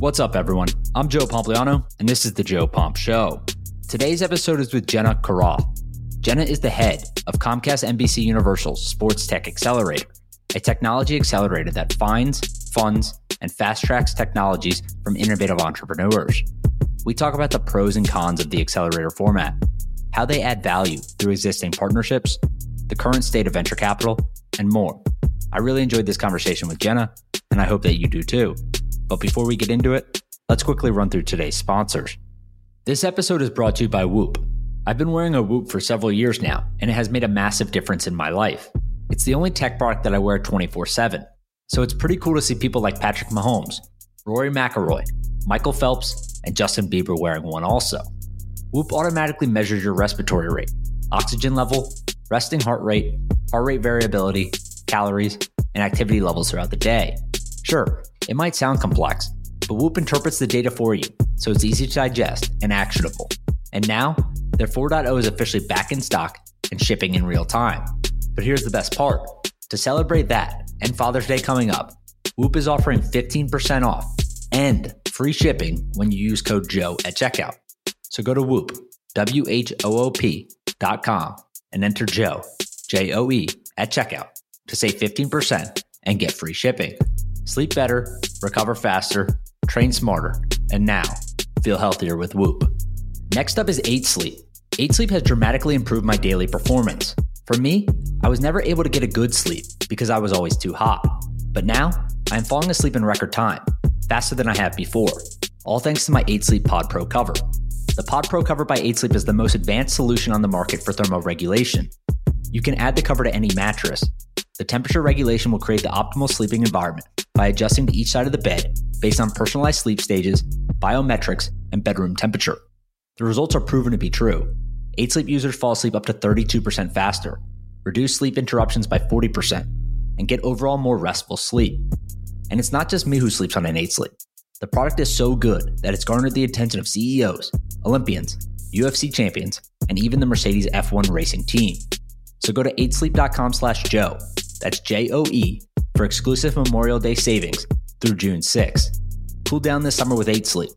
What's up, everyone? I'm Joe Pompliano, and this is The Joe Pomp Show. Today's episode is with Jenna Kurath. Jenna is the head of Comcast NBC Universal's Sports Tech Accelerator, a technology accelerator that finds, funds, and fast tracks technologies from innovative entrepreneurs. We talk about the pros and cons of the accelerator format, how they add value through existing partnerships, the current state of venture capital, and more. I really enjoyed this conversation with Jenna, and I hope that you do too. But before we get into it, let's quickly run through today's sponsors. This episode is brought to you by Whoop. I've been wearing a Whoop for several years now, and it has made a massive difference in my life. It's the only tech product that I wear 24 7. So it's pretty cool to see people like Patrick Mahomes, Rory McIlroy, Michael Phelps, and Justin Bieber wearing one also. Whoop automatically measures your respiratory rate, oxygen level, resting heart rate, heart rate variability, calories, and activity levels throughout the day. Sure, it might sound complex, but Whoop interprets the data for you, so it's easy to digest and actionable. And now, their 4.0 is officially back in stock and shipping in real time. But here's the best part to celebrate that and Father's Day coming up, Whoop is offering 15% off and free shipping when you use code JOE at checkout. So go to Whoop, W H O O P dot com and enter Joe, J O E, at checkout to save 15% and get free shipping. Sleep better, recover faster, train smarter, and now feel healthier with Whoop. Next up is 8 Sleep. 8 Sleep has dramatically improved my daily performance. For me, I was never able to get a good sleep because I was always too hot. But now, I am falling asleep in record time, faster than I have before, all thanks to my 8 Sleep Pod Pro cover. The Pod Pro cover by 8 Sleep is the most advanced solution on the market for thermal regulation. You can add the cover to any mattress. The temperature regulation will create the optimal sleeping environment by adjusting to each side of the bed based on personalized sleep stages, biometrics, and bedroom temperature. The results are proven to be true. 8 Sleep users fall asleep up to 32% faster, reduce sleep interruptions by 40%, and get overall more restful sleep. And it's not just me who sleeps on an 8 Sleep. The product is so good that it's garnered the attention of CEOs, Olympians, UFC champions, and even the Mercedes F1 racing team. So go to 8sleep.com slash Joe, that's J O E, for exclusive Memorial Day savings through June 6. Cool down this summer with 8 Sleep,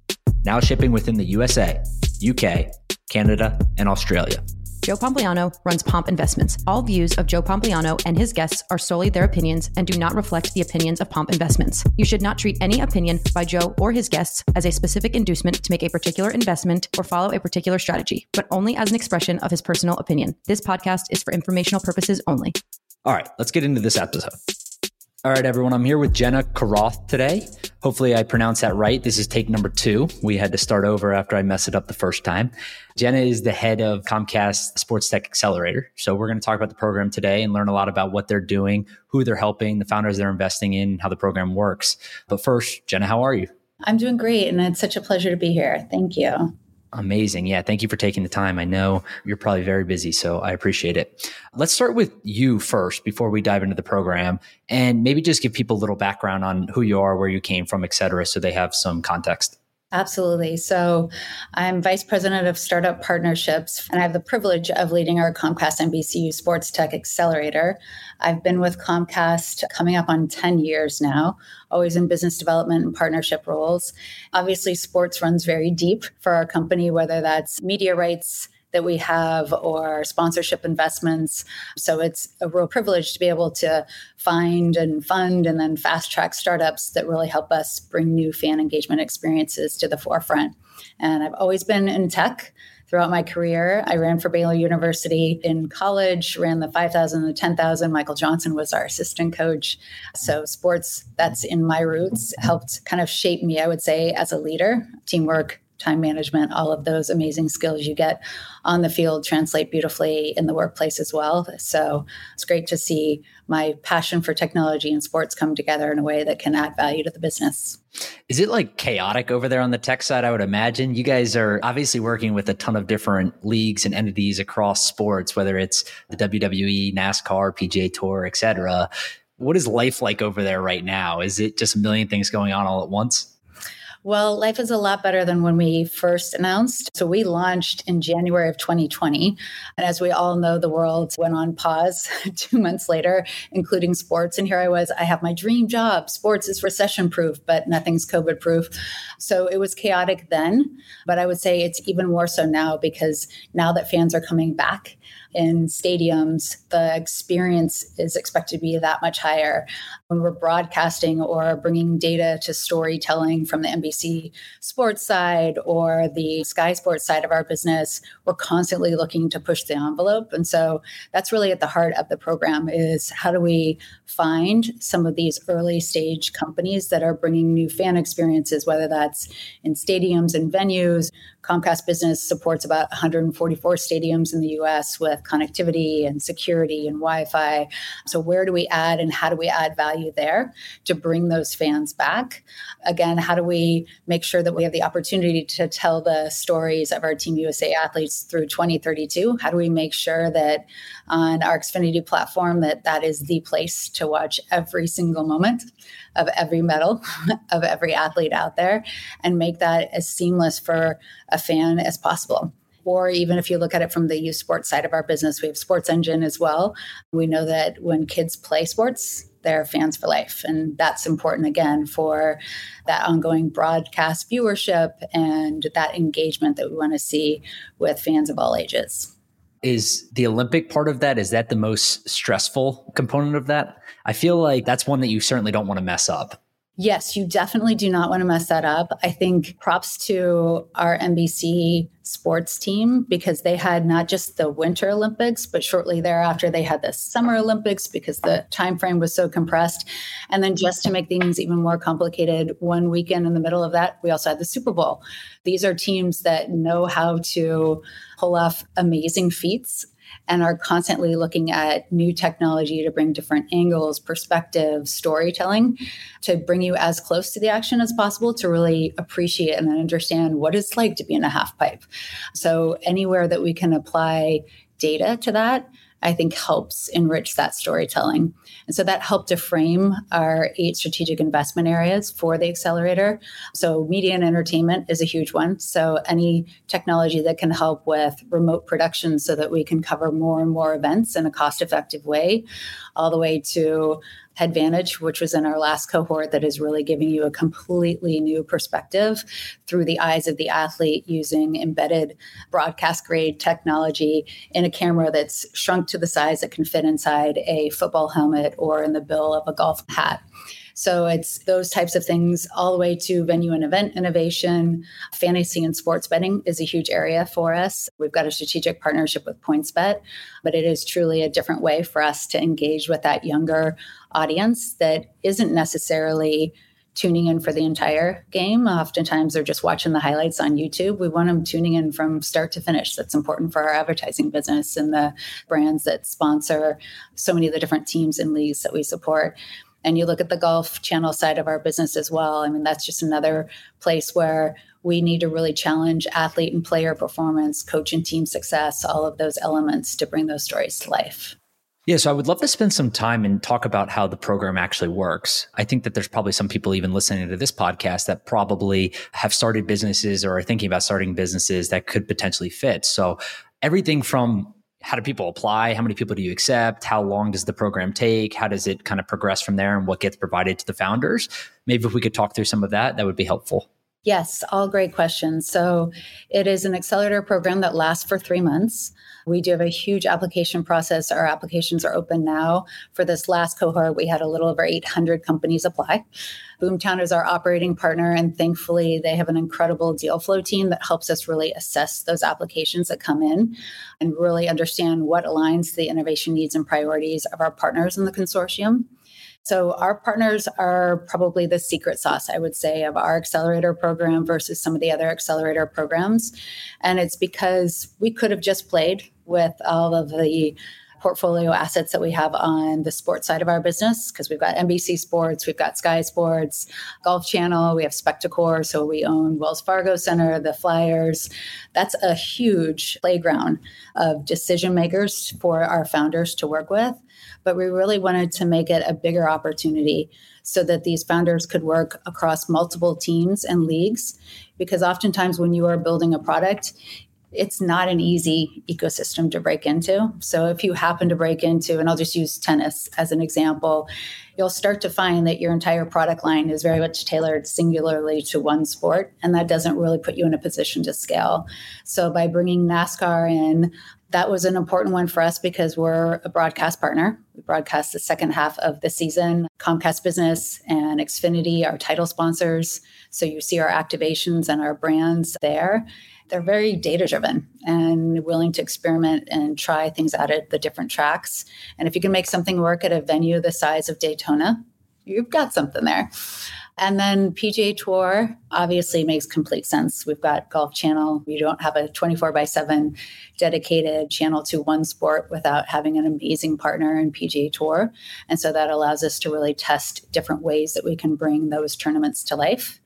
now shipping within the USA, UK, Canada, and Australia. Joe Pompliano runs Pomp Investments. All views of Joe Pompliano and his guests are solely their opinions and do not reflect the opinions of Pomp Investments. You should not treat any opinion by Joe or his guests as a specific inducement to make a particular investment or follow a particular strategy, but only as an expression of his personal opinion. This podcast is for informational purposes only. All right, let's get into this episode. All right, everyone. I'm here with Jenna Kurath today. Hopefully, I pronounced that right. This is take number two. We had to start over after I messed it up the first time. Jenna is the head of Comcast Sports Tech Accelerator. So, we're going to talk about the program today and learn a lot about what they're doing, who they're helping, the founders they're investing in, how the program works. But first, Jenna, how are you? I'm doing great. And it's such a pleasure to be here. Thank you. Amazing. Yeah. Thank you for taking the time. I know you're probably very busy, so I appreciate it. Let's start with you first before we dive into the program and maybe just give people a little background on who you are, where you came from, et cetera, so they have some context. Absolutely. So, I'm Vice President of Startup Partnerships, and I have the privilege of leading our Comcast NBCU Sports Tech Accelerator. I've been with Comcast coming up on 10 years now, always in business development and partnership roles. Obviously, sports runs very deep for our company, whether that's media rights, that we have or sponsorship investments. So it's a real privilege to be able to find and fund and then fast track startups that really help us bring new fan engagement experiences to the forefront. And I've always been in tech throughout my career. I ran for Baylor University in college, ran the 5,000 and the 10,000. Michael Johnson was our assistant coach. So, sports, that's in my roots, helped kind of shape me, I would say, as a leader, teamwork, time management, all of those amazing skills you get on the field translate beautifully in the workplace as well. So it's great to see my passion for technology and sports come together in a way that can add value to the business. Is it like chaotic over there on the tech side? I would imagine you guys are obviously working with a ton of different leagues and entities across sports, whether it's the WWE, NASCAR, PGA Tour, et cetera. What is life like over there right now? Is it just a million things going on all at once? Well, life is a lot better than when we first announced. So we launched in January of 2020. And as we all know, the world went on pause two months later, including sports. And here I was, I have my dream job. Sports is recession proof, but nothing's COVID proof. So it was chaotic then. But I would say it's even more so now because now that fans are coming back, in stadiums, the experience is expected to be that much higher. When we're broadcasting or bringing data to storytelling from the NBC sports side or the Sky Sports side of our business, we're constantly looking to push the envelope. And so that's really at the heart of the program is how do we find some of these early stage companies that are bringing new fan experiences, whether that's in stadiums and venues. Comcast Business supports about 144 stadiums in the US with connectivity and security and Wi Fi. So, where do we add and how do we add value there to bring those fans back? Again, how do we make sure that we have the opportunity to tell the stories of our Team USA athletes through 2032? How do we make sure that on our Xfinity platform that that is the place to watch every single moment of every medal of every athlete out there and make that as seamless for a fan as possible? Or even if you look at it from the youth sports side of our business, we have Sports Engine as well. We know that when kids play sports, they're fans for life. And that's important again for that ongoing broadcast viewership and that engagement that we want to see with fans of all ages. Is the Olympic part of that, is that the most stressful component of that? I feel like that's one that you certainly don't want to mess up. Yes, you definitely do not want to mess that up. I think props to our NBC sports team because they had not just the Winter Olympics, but shortly thereafter they had the Summer Olympics because the time frame was so compressed. And then just to make things even more complicated, one weekend in the middle of that, we also had the Super Bowl. These are teams that know how to pull off amazing feats and are constantly looking at new technology to bring different angles, perspectives, storytelling to bring you as close to the action as possible to really appreciate and understand what it's like to be in a half pipe. So, anywhere that we can apply data to that I think helps enrich that storytelling. And so that helped to frame our eight strategic investment areas for the accelerator. So media and entertainment is a huge one. So any technology that can help with remote production so that we can cover more and more events in a cost effective way, all the way to Advantage, which was in our last cohort, that is really giving you a completely new perspective through the eyes of the athlete using embedded broadcast grade technology in a camera that's shrunk to the size that can fit inside a football helmet or in the bill of a golf hat. So it's those types of things all the way to venue and event innovation. Fantasy and sports betting is a huge area for us. We've got a strategic partnership with PointsBet, but it is truly a different way for us to engage with that younger audience that isn't necessarily tuning in for the entire game. Oftentimes they're just watching the highlights on YouTube. We want them tuning in from start to finish. That's important for our advertising business and the brands that sponsor so many of the different teams and leagues that we support and you look at the golf channel side of our business as well i mean that's just another place where we need to really challenge athlete and player performance coach and team success all of those elements to bring those stories to life yeah, so I would love to spend some time and talk about how the program actually works. I think that there's probably some people even listening to this podcast that probably have started businesses or are thinking about starting businesses that could potentially fit. So everything from how do people apply? How many people do you accept? How long does the program take? How does it kind of progress from there and what gets provided to the founders? Maybe if we could talk through some of that, that would be helpful. Yes, all great questions. So it is an accelerator program that lasts for three months. We do have a huge application process. Our applications are open now. For this last cohort, we had a little over 800 companies apply. Boomtown is our operating partner, and thankfully, they have an incredible deal flow team that helps us really assess those applications that come in and really understand what aligns the innovation needs and priorities of our partners in the consortium. So our partners are probably the secret sauce, I would say, of our accelerator program versus some of the other accelerator programs. And it's because we could have just played with all of the portfolio assets that we have on the sports side of our business because we've got NBC Sports, we've got Sky Sports, Golf Channel, we have Spectacor, so we own Wells Fargo Center, the Flyers. That's a huge playground of decision makers for our founders to work with. But we really wanted to make it a bigger opportunity so that these founders could work across multiple teams and leagues. Because oftentimes, when you are building a product, it's not an easy ecosystem to break into. So if you happen to break into, and I'll just use tennis as an example, you'll start to find that your entire product line is very much tailored singularly to one sport, and that doesn't really put you in a position to scale. So by bringing NASCAR in, that was an important one for us because we're a broadcast partner. We broadcast the second half of the season. Comcast Business and Xfinity are title sponsors. So you see our activations and our brands there they're very data driven and willing to experiment and try things out at the different tracks. And if you can make something work at a venue the size of Daytona, you've got something there. And then PGA Tour obviously makes complete sense. We've got Golf Channel. We don't have a 24 by 7 dedicated channel to one sport without having an amazing partner in PGA Tour. And so that allows us to really test different ways that we can bring those tournaments to life.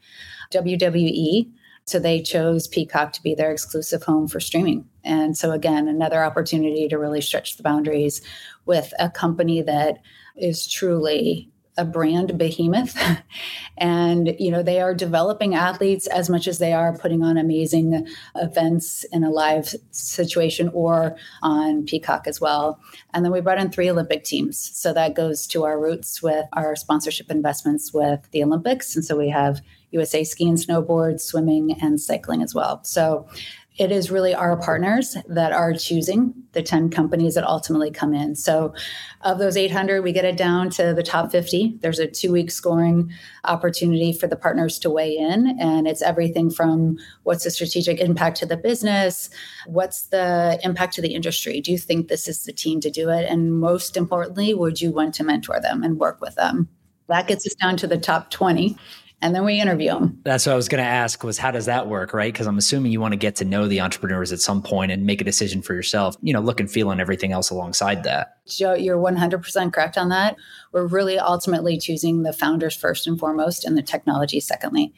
WWE so they chose Peacock to be their exclusive home for streaming. And so, again, another opportunity to really stretch the boundaries with a company that is truly a brand behemoth. And you know they are developing athletes as much as they are putting on amazing events in a live situation or on peacock as well. And then we brought in three olympic teams. So that goes to our roots with our sponsorship investments with the olympics. And so we have USA Ski and Snowboard, swimming, and cycling as well. So it is really our partners that are choosing the 10 companies that ultimately come in. So, of those 800, we get it down to the top 50. There's a two week scoring opportunity for the partners to weigh in. And it's everything from what's the strategic impact to the business? What's the impact to the industry? Do you think this is the team to do it? And most importantly, would you want to mentor them and work with them? That gets us down to the top 20 and then we interview them. That's what I was going to ask was how does that work, right? Because I'm assuming you want to get to know the entrepreneurs at some point and make a decision for yourself, you know, look and feel and everything else alongside that. Joe, you're 100% correct on that. We're really ultimately choosing the founders first and foremost and the technology secondly.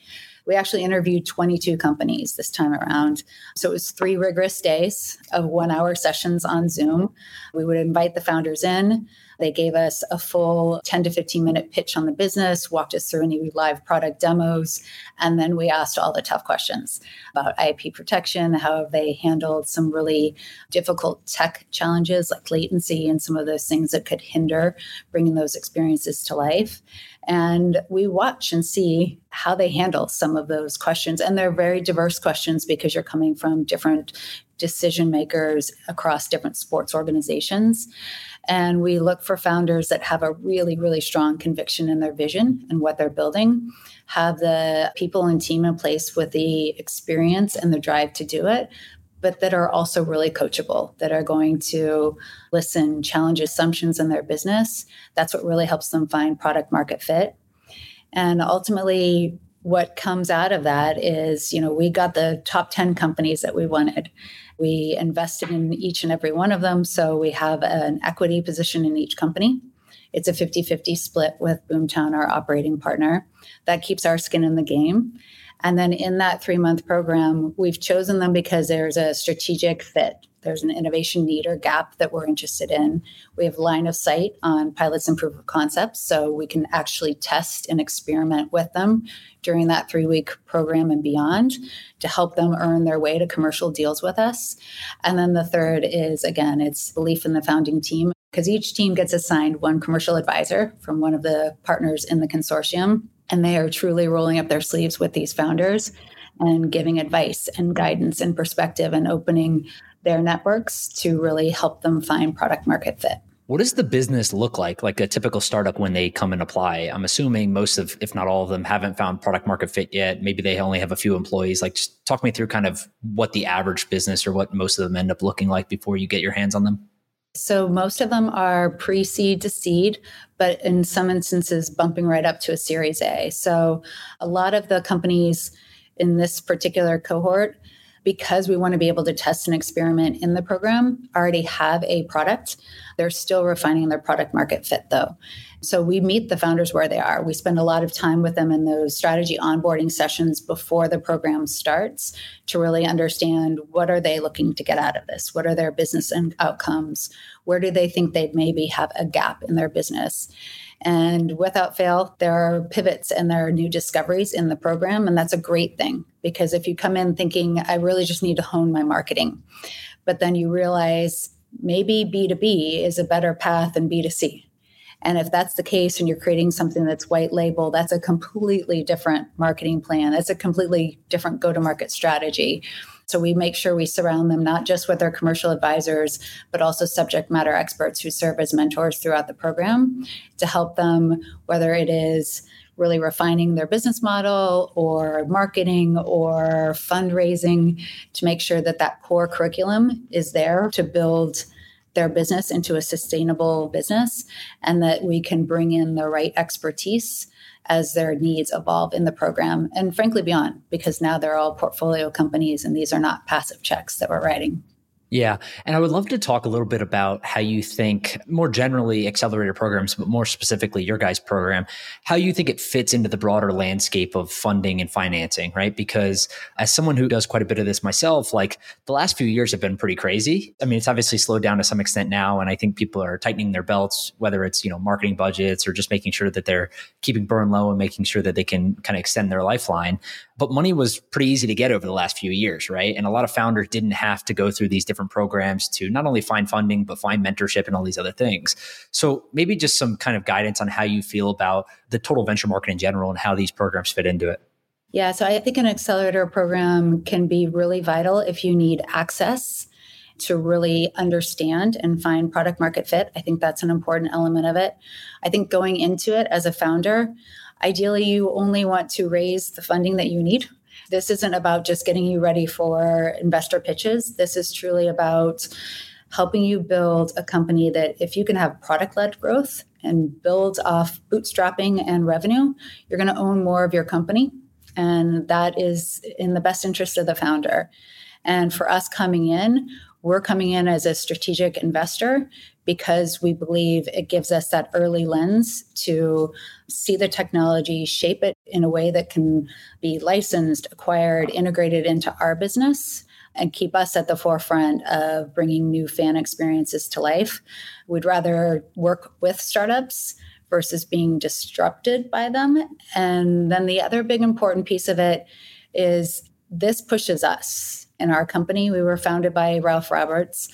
We actually interviewed 22 companies this time around. So it was three rigorous days of one hour sessions on Zoom. We would invite the founders in. They gave us a full 10 to 15 minute pitch on the business, walked us through any live product demos, and then we asked all the tough questions about IP protection, how they handled some really difficult tech challenges like latency and some of those things that could hinder bringing those experiences to life. And we watch and see how they handle some of those questions. And they're very diverse questions because you're coming from different decision makers across different sports organizations. And we look for founders that have a really, really strong conviction in their vision and what they're building, have the people and team in place with the experience and the drive to do it, but that are also really coachable, that are going to listen, challenge assumptions in their business. That's what really helps them find product market fit. And ultimately, what comes out of that is, you know, we got the top 10 companies that we wanted. We invested in each and every one of them. So we have an equity position in each company. It's a 50 50 split with Boomtown, our operating partner. That keeps our skin in the game. And then in that three month program, we've chosen them because there's a strategic fit there's an innovation need or gap that we're interested in. We have line of sight on pilots and proof of concepts, so we can actually test and experiment with them during that three week program and beyond to help them earn their way to commercial deals with us. And then the third is again, it's belief in the founding team because each team gets assigned one commercial advisor from one of the partners in the consortium. And they are truly rolling up their sleeves with these founders and giving advice and guidance and perspective and opening their networks to really help them find product market fit. What does the business look like, like a typical startup when they come and apply? I'm assuming most of, if not all of them, haven't found product market fit yet. Maybe they only have a few employees. Like, just talk me through kind of what the average business or what most of them end up looking like before you get your hands on them. So, most of them are pre seed to seed, but in some instances, bumping right up to a series A. So, a lot of the companies in this particular cohort because we want to be able to test and experiment in the program, already have a product. They're still refining their product market fit though. So we meet the founders where they are. We spend a lot of time with them in those strategy onboarding sessions before the program starts to really understand what are they looking to get out of this? What are their business outcomes? Where do they think they maybe have a gap in their business? And without fail, there are pivots and there are new discoveries in the program. And that's a great thing because if you come in thinking, I really just need to hone my marketing, but then you realize maybe B2B is a better path than B2C. And if that's the case and you're creating something that's white label, that's a completely different marketing plan. That's a completely different go to market strategy. So we make sure we surround them not just with our commercial advisors, but also subject matter experts who serve as mentors throughout the program to help them, whether it is really refining their business model or marketing or fundraising to make sure that that core curriculum is there to build their business into a sustainable business and that we can bring in the right expertise as their needs evolve in the program and frankly beyond, because now they're all portfolio companies and these are not passive checks that we're writing. Yeah. And I would love to talk a little bit about how you think, more generally, accelerator programs, but more specifically, your guys' program, how you think it fits into the broader landscape of funding and financing, right? Because as someone who does quite a bit of this myself, like the last few years have been pretty crazy. I mean, it's obviously slowed down to some extent now. And I think people are tightening their belts, whether it's, you know, marketing budgets or just making sure that they're keeping burn low and making sure that they can kind of extend their lifeline. But money was pretty easy to get over the last few years, right? And a lot of founders didn't have to go through these different programs to not only find funding, but find mentorship and all these other things. So maybe just some kind of guidance on how you feel about the total venture market in general and how these programs fit into it. Yeah, so I think an accelerator program can be really vital if you need access to really understand and find product market fit. I think that's an important element of it. I think going into it as a founder, Ideally, you only want to raise the funding that you need. This isn't about just getting you ready for investor pitches. This is truly about helping you build a company that if you can have product led growth and build off bootstrapping and revenue, you're going to own more of your company. And that is in the best interest of the founder. And for us coming in, we're coming in as a strategic investor because we believe it gives us that early lens to see the technology, shape it in a way that can be licensed, acquired, integrated into our business and keep us at the forefront of bringing new fan experiences to life. We'd rather work with startups versus being disrupted by them. And then the other big important piece of it is this pushes us in our company. We were founded by Ralph Roberts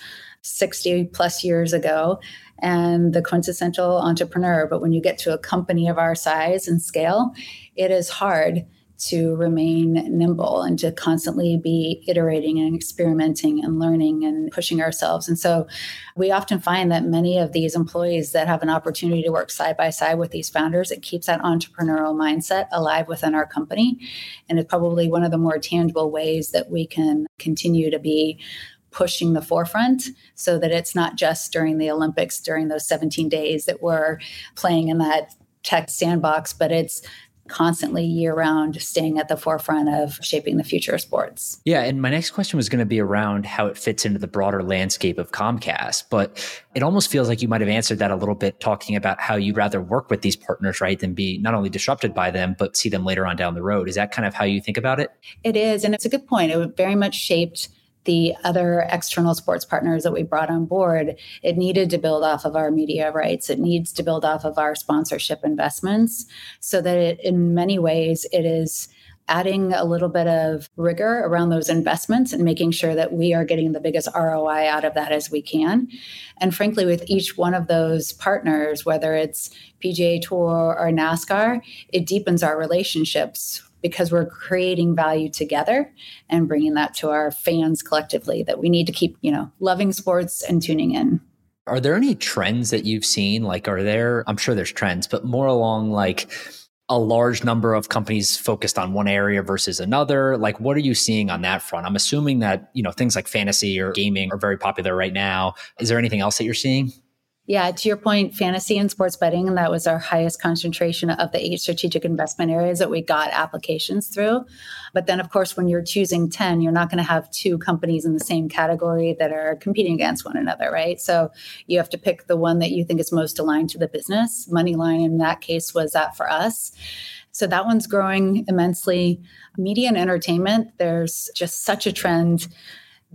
60 plus years ago and the quintessential entrepreneur. But when you get to a company of our size and scale, it is hard to remain nimble and to constantly be iterating and experimenting and learning and pushing ourselves. And so we often find that many of these employees that have an opportunity to work side by side with these founders, it keeps that entrepreneurial mindset alive within our company. And it's probably one of the more tangible ways that we can continue to be pushing the forefront so that it's not just during the Olympics, during those 17 days that we're playing in that tech sandbox, but it's constantly year round staying at the forefront of shaping the future of sports. Yeah. And my next question was going to be around how it fits into the broader landscape of Comcast. But it almost feels like you might have answered that a little bit, talking about how you'd rather work with these partners, right, than be not only disrupted by them, but see them later on down the road. Is that kind of how you think about it? It is. And it's a good point. It very much shaped the other external sports partners that we brought on board, it needed to build off of our media rights. It needs to build off of our sponsorship investments so that it, in many ways, it is adding a little bit of rigor around those investments and making sure that we are getting the biggest ROI out of that as we can. And frankly, with each one of those partners, whether it's PGA Tour or NASCAR, it deepens our relationships because we're creating value together and bringing that to our fans collectively that we need to keep, you know, loving sports and tuning in. Are there any trends that you've seen? Like, are there, I'm sure there's trends, but more along like a large number of companies focused on one area versus another? Like, what are you seeing on that front? I'm assuming that, you know, things like fantasy or gaming are very popular right now. Is there anything else that you're seeing? Yeah, to your point, fantasy and sports betting, and that was our highest concentration of the eight strategic investment areas that we got applications through. But then, of course, when you're choosing 10, you're not going to have two companies in the same category that are competing against one another, right? So you have to pick the one that you think is most aligned to the business. Moneyline in that case was that for us. So that one's growing immensely. Media and entertainment, there's just such a trend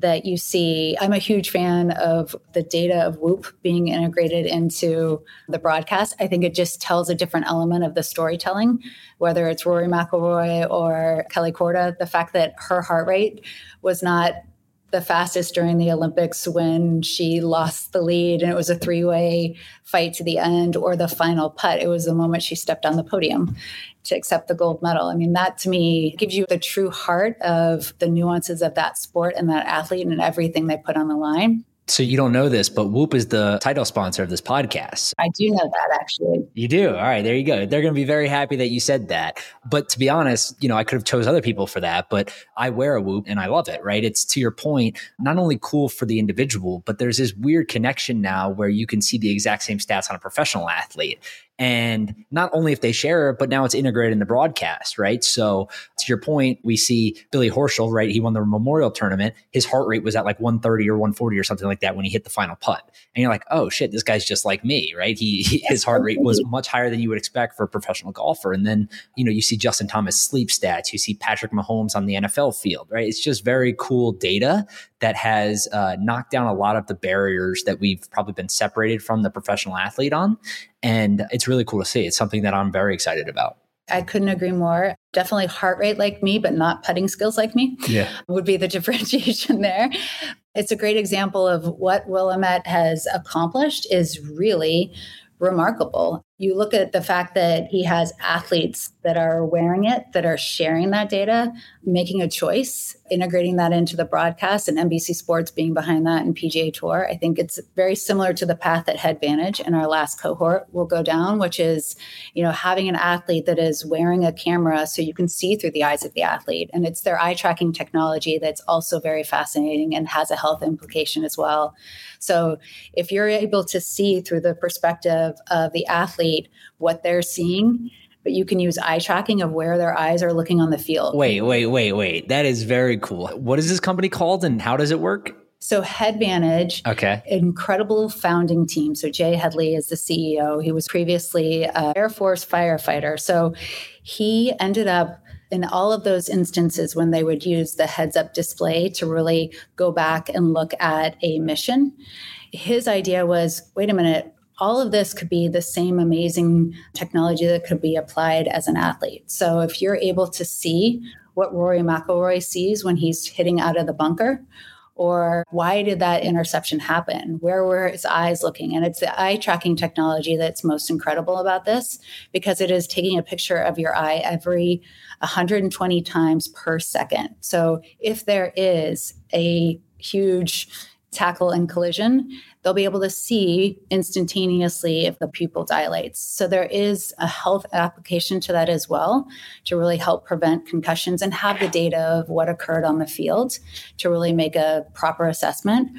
that you see. I'm a huge fan of the data of Whoop being integrated into the broadcast. I think it just tells a different element of the storytelling, whether it's Rory McIlroy or Nelly Korda. The fact that her heart rate was not the fastest during the Olympics when she lost the lead and it was a three way fight to the end, or the final putt. It was the moment she stepped on the podium to accept the gold medal. I mean, that to me gives you the true heart of the nuances of that sport and that athlete and everything they put on the line. So you don't know this, but Whoop is the title sponsor of this podcast. I do know that actually. You do. All right, there you go. They're going to be very happy that you said that. But to be honest, you know, I could have chose other people for that, but I wear a Whoop and I love it, right? It's to your point, not only cool for the individual, but there's this weird connection now where you can see the exact same stats on a professional athlete. And not only if they share it, but now it's integrated in the broadcast, right? So to your point, we see Billy Horschel, right? He won the memorial tournament. His heart rate was at like 130 or 140 or something like that when he hit the final putt. And you're like, oh shit, this guy's just like me, right? He, he his heart rate was much higher than you would expect for a professional golfer. And then, you know, you see Justin Thomas sleep stats, you see Patrick Mahomes on the NFL field, right? It's just very cool data that has uh, knocked down a lot of the barriers that we've probably been separated from the professional athlete on. And it's really cool to see. It's something that I'm very excited about. I couldn't agree more. Definitely heart rate like me, but not putting skills like me. Yeah. Would be the differentiation there. It's a great example of what Will Ahmed has accomplished is really remarkable. You look at the fact that he has athletes that are wearing it, that are sharing that data, making a choice, integrating that into the broadcast, and NBC Sports being behind that and PGA Tour. I think it's very similar to the path that Headvantage in our last cohort will go down, which is, you know, having an athlete that is wearing a camera so you can see through the eyes of the athlete. And it's their eye tracking technology that's also very fascinating and has a health implication as well. So if you're able to see through the perspective of the athlete what they're seeing, but you can use eye tracking of where their eyes are looking on the field. Wait, wait, wait, wait. That is very cool. What is this company called and how does it work? So Headvantage, okay, incredible founding team. So Jay Headley is the CEO. He was previously an Air Force firefighter. So he ended up in all of those instances when they would use the heads up display to really go back and look at a mission, his idea was wait a minute, all of this could be the same amazing technology that could be applied as an athlete. So if you're able to see what Rory McIlroy sees when he's hitting out of the bunker, or why did that interception happen? Where were his eyes looking? And it's the eye tracking technology that's most incredible about this because it is taking a picture of your eye every 120 times per second. So if there is a huge tackle and collision, they'll be able to see instantaneously if the pupil dilates. So there is a health application to that as well to really help prevent concussions and have the data of what occurred on the field to really make a proper assessment.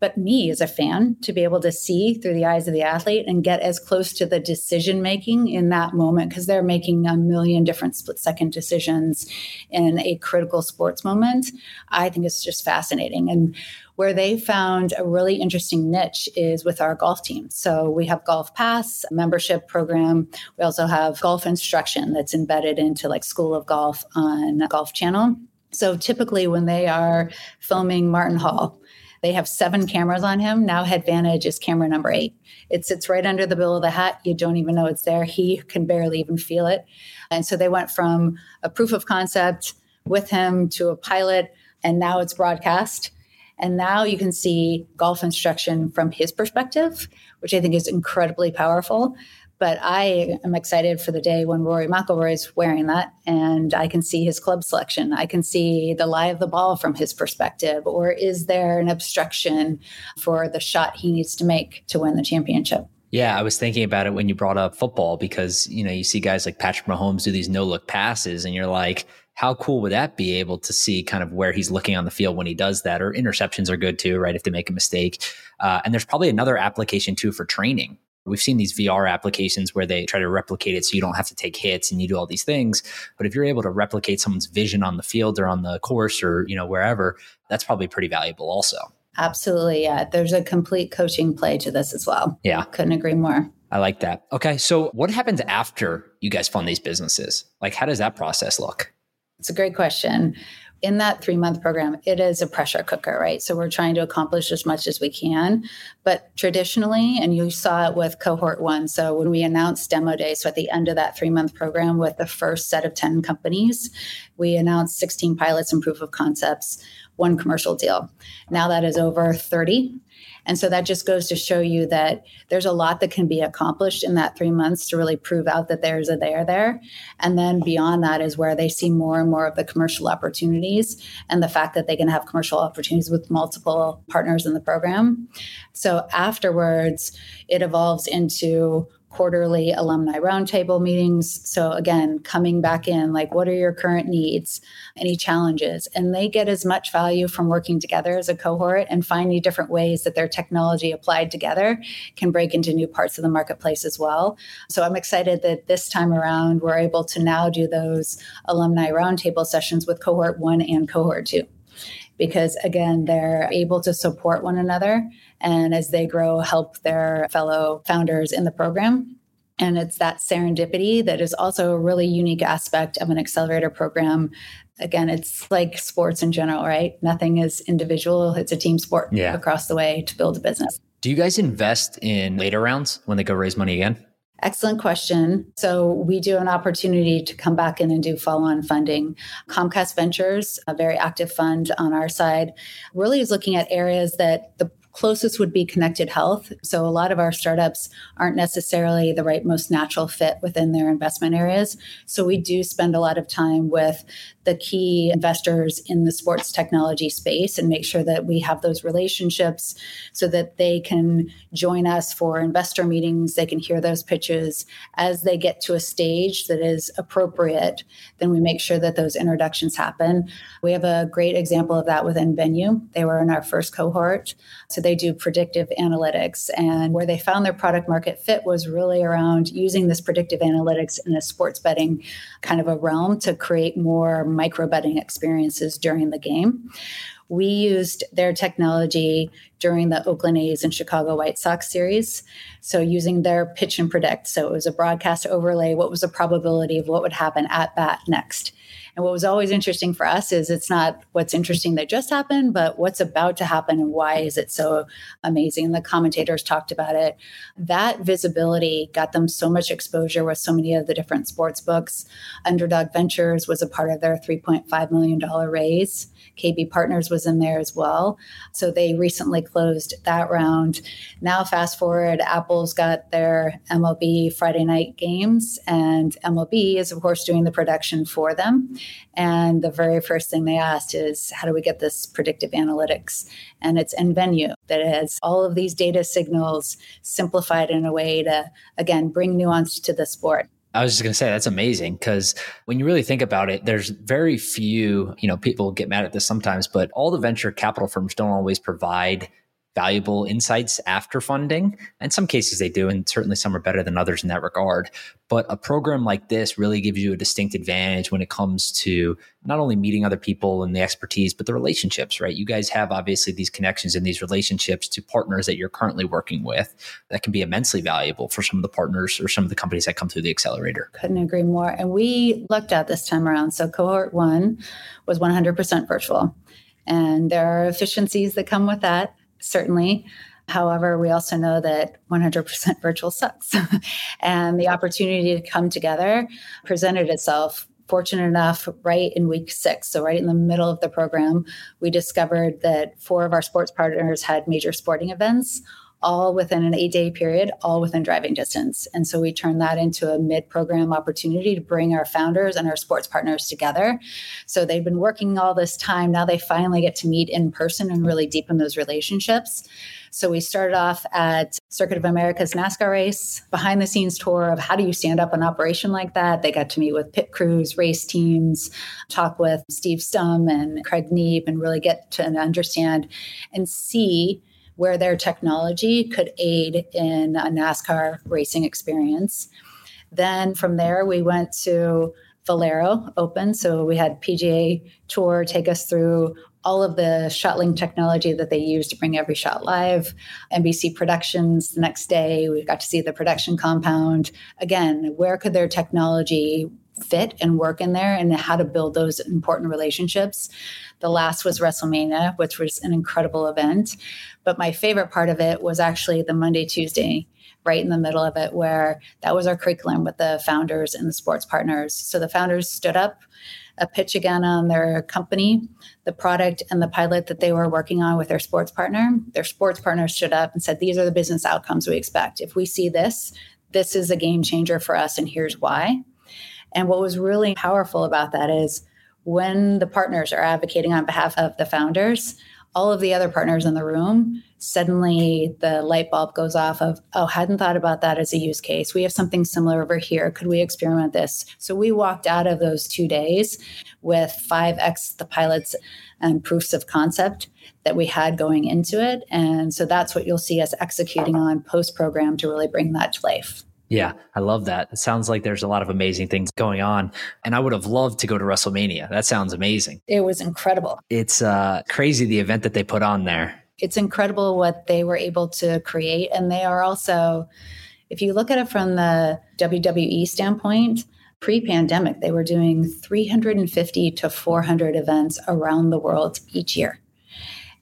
But me as a fan to be able to see through the eyes of the athlete and get as close to the decision making in that moment because they're making a million different split second decisions in a critical sports moment, I think it's just fascinating. And where they found a really interesting niche is with our golf team. So we have Golf Pass membership program. We also have golf instruction that's embedded into like School of Golf on Golf Channel. So typically when they are filming Martin Hall, they have seven cameras on him. Now Headvantage is camera number eight. It sits right under the bill of the hat. You don't even know it's there. He can barely even feel it. And so they went from a proof of concept with him to a pilot, and now it's broadcast. And now you can see golf instruction from his perspective, which I think is incredibly powerful. But I am excited for the day when Rory McIlroy is wearing that, and I can see his club selection. I can see the lie of the ball from his perspective, or is there an obstruction for the shot he needs to make to win the championship? Yeah, I was thinking about it when you brought up football because, you know, you see guys like Patrick Mahomes do these no look passes and you're like, how cool would that be able to see kind of where he's looking on the field when he does that? Or interceptions are good too, right? If they make a mistake. Uh, and there's probably another application too for training. We've seen these VR applications where they try to replicate it so you don't have to take hits and you do all these things. But if you're able to replicate someone's vision on the field or on the course or, you know, wherever, that's probably pretty valuable also. Absolutely. Yeah. There's a complete coaching play to this as well. Yeah. Couldn't agree more. I like that. Okay. So what happens after you guys fund these businesses? Like, how does that process look? It's a great question. In that three month program, it is a pressure cooker, right? So we're trying to accomplish as much as we can. But traditionally, and you saw it with cohort one. So when we announced demo day, so at the end of that three month program with the first set of 10 companies, we announced 16 pilots and proof of concepts, one commercial deal. Now that is over 30. And so that just goes to show you that there's a lot that can be accomplished in that three months to really prove out that there's a there there. And then beyond that is where they see more and more of the commercial opportunities and the fact that they can have commercial opportunities with multiple partners in the program. So afterwards, it evolves into quarterly alumni roundtable meetings. So, again, coming back in, like, what are your current needs? Any challenges? And they get as much value from working together as a cohort and finding different ways that their technology applied together can break into new parts of the marketplace as well. So, I'm excited that this time around, we're able to now do those alumni roundtable sessions with cohort one and cohort two because again they're able to support one another and as they grow help their fellow founders in the program and it's that serendipity that is also a really unique aspect of an accelerator program again it's like sports in general right nothing is individual it's a team sport yeah. across the way to build a business do you guys invest in later rounds when they go raise money again Excellent question. So, we do an opportunity to come back in and do follow on funding. Comcast Ventures, a very active fund on our side, really is looking at areas that the closest would be connected health. So a lot of our startups aren't necessarily the right most natural fit within their investment areas. So we do spend a lot of time with the key investors in the sports technology space and make sure that we have those relationships so that they can join us for investor meetings. They can hear those pitches as they get to a stage that is appropriate. Then we make sure that those introductions happen. We have a great example of that within nVenue. They were in our first cohort. So they do predictive analytics. And where they found their product market fit was really around using this predictive analytics in a sports betting kind of a realm to create more micro betting experiences during the game. We used their technology during the Oakland A's and Chicago White Sox series. So, using their pitch and predict. So, it was a broadcast overlay. What was the probability of what would happen at bat next? And what was always interesting for us is it's not what's interesting that just happened, but what's about to happen and why is it so amazing. And the commentators talked about it. That visibility got them so much exposure with so many of the different sports books. Underdog Ventures was a part of their $3.5 million raise. KB Partners was in there as well. So they recently closed that round. Now, fast forward, Apple's got their MLB Friday night games, and MLB is, of course, doing the production for them. And the very first thing they asked is, how do we get this predictive analytics? And it's nVenue that has all of these data signals simplified in a way to, again, bring nuance to the sport. I was just going to say that's amazing because when you really think about it, there's very few, you know, people get mad at this sometimes, but all the venture capital firms don't always provide valuable insights after funding. In some cases, they do, and certainly some are better than others in that regard. But a program like this really gives you a distinct advantage when it comes to not only meeting other people and the expertise, but the relationships, right? You guys have obviously these connections and these relationships to partners that you're currently working with that can be immensely valuable for some of the partners or some of the companies that come through the accelerator. Couldn't agree more. And we looked at this time around. So cohort one was 100% virtual. And there are efficiencies that come with that certainly. However, we also know that 100% virtual sucks. and the opportunity to come together presented itself. Fortunate enough, right in week six, so right in the middle of the program, we discovered that four of our sports partners had major sporting events all within an eight day period, all within driving distance. And so we turned that into a mid program opportunity to bring our founders and our sports partners together. So they've been working all this time. Now they finally get to meet in person and really deepen those relationships. So we started off at Circuit of America's NASCAR race, behind the scenes tour of how do you stand up an operation like that. They got to meet with pit crews, race teams, talk with Steve Stum and Craig Neeb, and really get to understand and see where their technology could aid in a NASCAR racing experience. Then from there, we went to Valero Open. So we had PGA Tour take us through all of the ShotLink technology that they use to bring every shot live. NBC Productions the next day, we got to see the production compound. Again, where could their technology fit and work in there and how to build those important relationships. The last was WrestleMania, which was an incredible event. But my favorite part of it was actually the Monday, Tuesday right in the middle of it, where that was our curriculum with the founders and the sports partners. So the founders stood up a pitch again on their company, the product, and the pilot that they were working on with their sports partner. Their sports partner stood up and said, These are the business outcomes we expect. If we see this, this is a game changer for us, and here's why. And what was really powerful about that is when the partners are advocating on behalf of the founders, all of the other partners in the room, suddenly the light bulb goes off of, oh, hadn't thought about that as a use case. We have something similar over here. Could we experiment this? So we walked out of those two days with 5x the pilots and proofs of concept that we had going into it. And so that's what you'll see us executing on post program to really bring that to life. Yeah, I love that. It sounds like there's a lot of amazing things going on. And I would have loved to go to WrestleMania. That sounds amazing. It was incredible. It's uh, crazy the event that they put on there. It's incredible what they were able to create. And they are also, if you look at it from the WWE standpoint, pre pandemic, they were doing 350 to 400 events around the world each year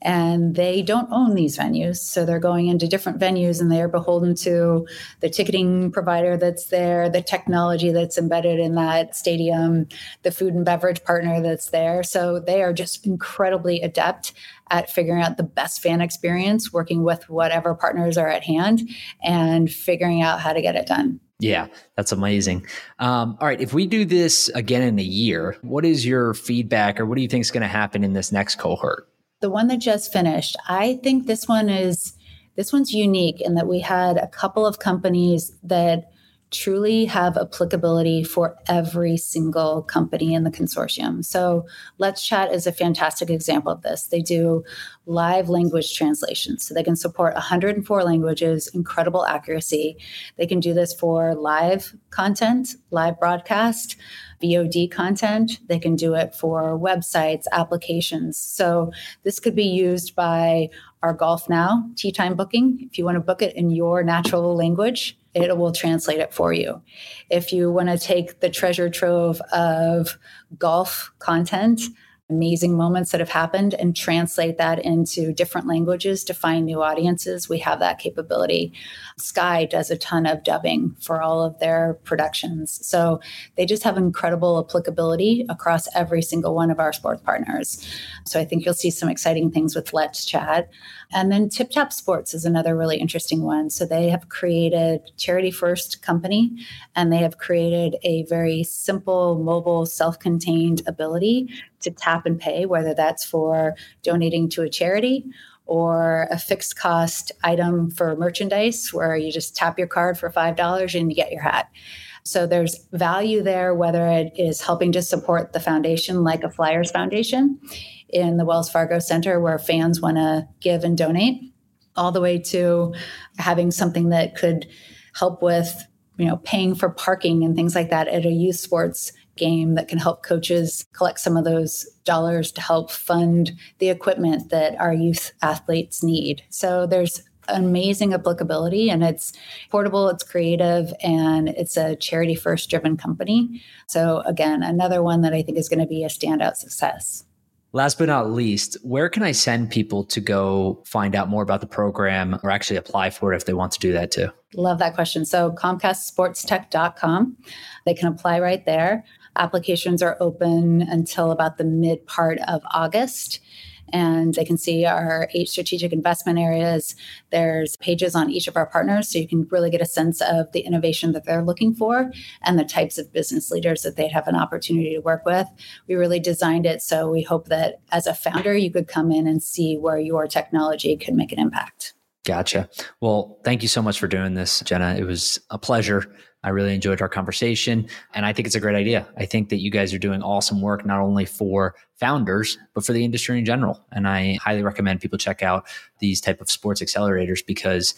and they don't own these venues. So they're going into different venues and they're beholden to the ticketing provider that's there, the technology that's embedded in that stadium, the food and beverage partner that's there. So they are just incredibly adept at figuring out the best fan experience, working with whatever partners are at hand, and figuring out how to get it done. Yeah, that's amazing. Um, all right, if we do this again in a year, what is your feedback or what do you think is going to happen in this next cohort? The one that just finished, I think this one is this one's unique in that we had a couple of companies that truly have applicability for every single company in the consortium. So, Let's Chat is a fantastic example of this. They do live language translation. So, they can support 104 languages, incredible accuracy. They can do this for live content, live broadcast. VOD content. They can do it for websites, applications. So this could be used by our Golf Now tee time booking. If you want to book it in your natural language, it will translate it for you. If you want to take the treasure trove of golf content, amazing moments that have happened and translate that into different languages to find new audiences. We have that capability. Sky does a ton of dubbing for all of their productions. So they just have incredible applicability across every single one of our sports partners. So I think you'll see some exciting things with Let's Chat. And then Tip Tap Sports is another really interesting one. So they have created charity first company and they have created a very simple mobile self-contained ability to tap and pay, whether that's for donating to a charity or a fixed cost item for merchandise where you just tap your card for $5 and you get your hat. So there's value there, whether it is helping to support the foundation, like a Flyers Foundation in the Wells Fargo Center, where fans want to give and donate, all the way to having something that could help with, you know, paying for parking and things like that at a youth sports game that can help coaches collect some of those dollars to help fund the equipment that our youth athletes need. So there's amazing applicability and it's portable, it's creative, and it's a charity first driven company. So, again, another one that I think is going to be a standout success. Last but not least, where can I send people to go find out more about the program or actually apply for it if they want to do that too? Love that question. So, ComcastSportsTech.com, they can apply right there. Applications are open until about the mid part of August. And they can see our eight strategic investment areas. There's pages on each of our partners, so you can really get a sense of the innovation that they're looking for and the types of business leaders that they'd have an opportunity to work with. We really designed it so we hope that as a founder, you could come in and see where your technology could make an impact. Gotcha. Well, thank you so much for doing this, Jenna. It was a pleasure. I really enjoyed our conversation. And I think it's a great idea. I think that you guys are doing awesome work, not only for founders, but for the industry in general. And I highly recommend people check out these type of sports accelerators because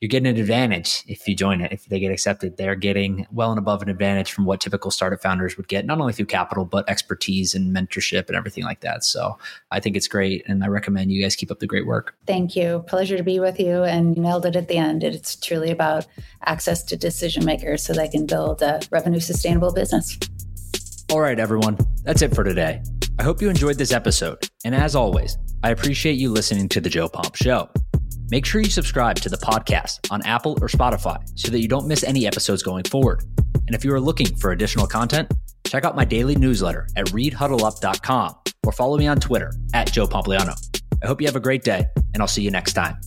you're getting an advantage if you join it. If they get accepted, they're getting well and above an advantage from what typical startup founders would get, not only through capital, but expertise and mentorship and everything like that. So I think it's great. And I recommend you guys keep up the great work. Thank you. Pleasure to be with you. And you nailed it at the end. It's truly about access to decision makers so they can build a revenue sustainable business. All right, everyone. That's it for today. I hope you enjoyed this episode. And as always, I appreciate you listening to The Joe Pomp Show. Make sure you subscribe to the podcast on Apple or Spotify so that you don't miss any episodes going forward. And if you are looking for additional content, check out my daily newsletter at readhuddleup.com or follow me on Twitter at Joe Pompliano. I hope you have a great day, and I'll see you next time.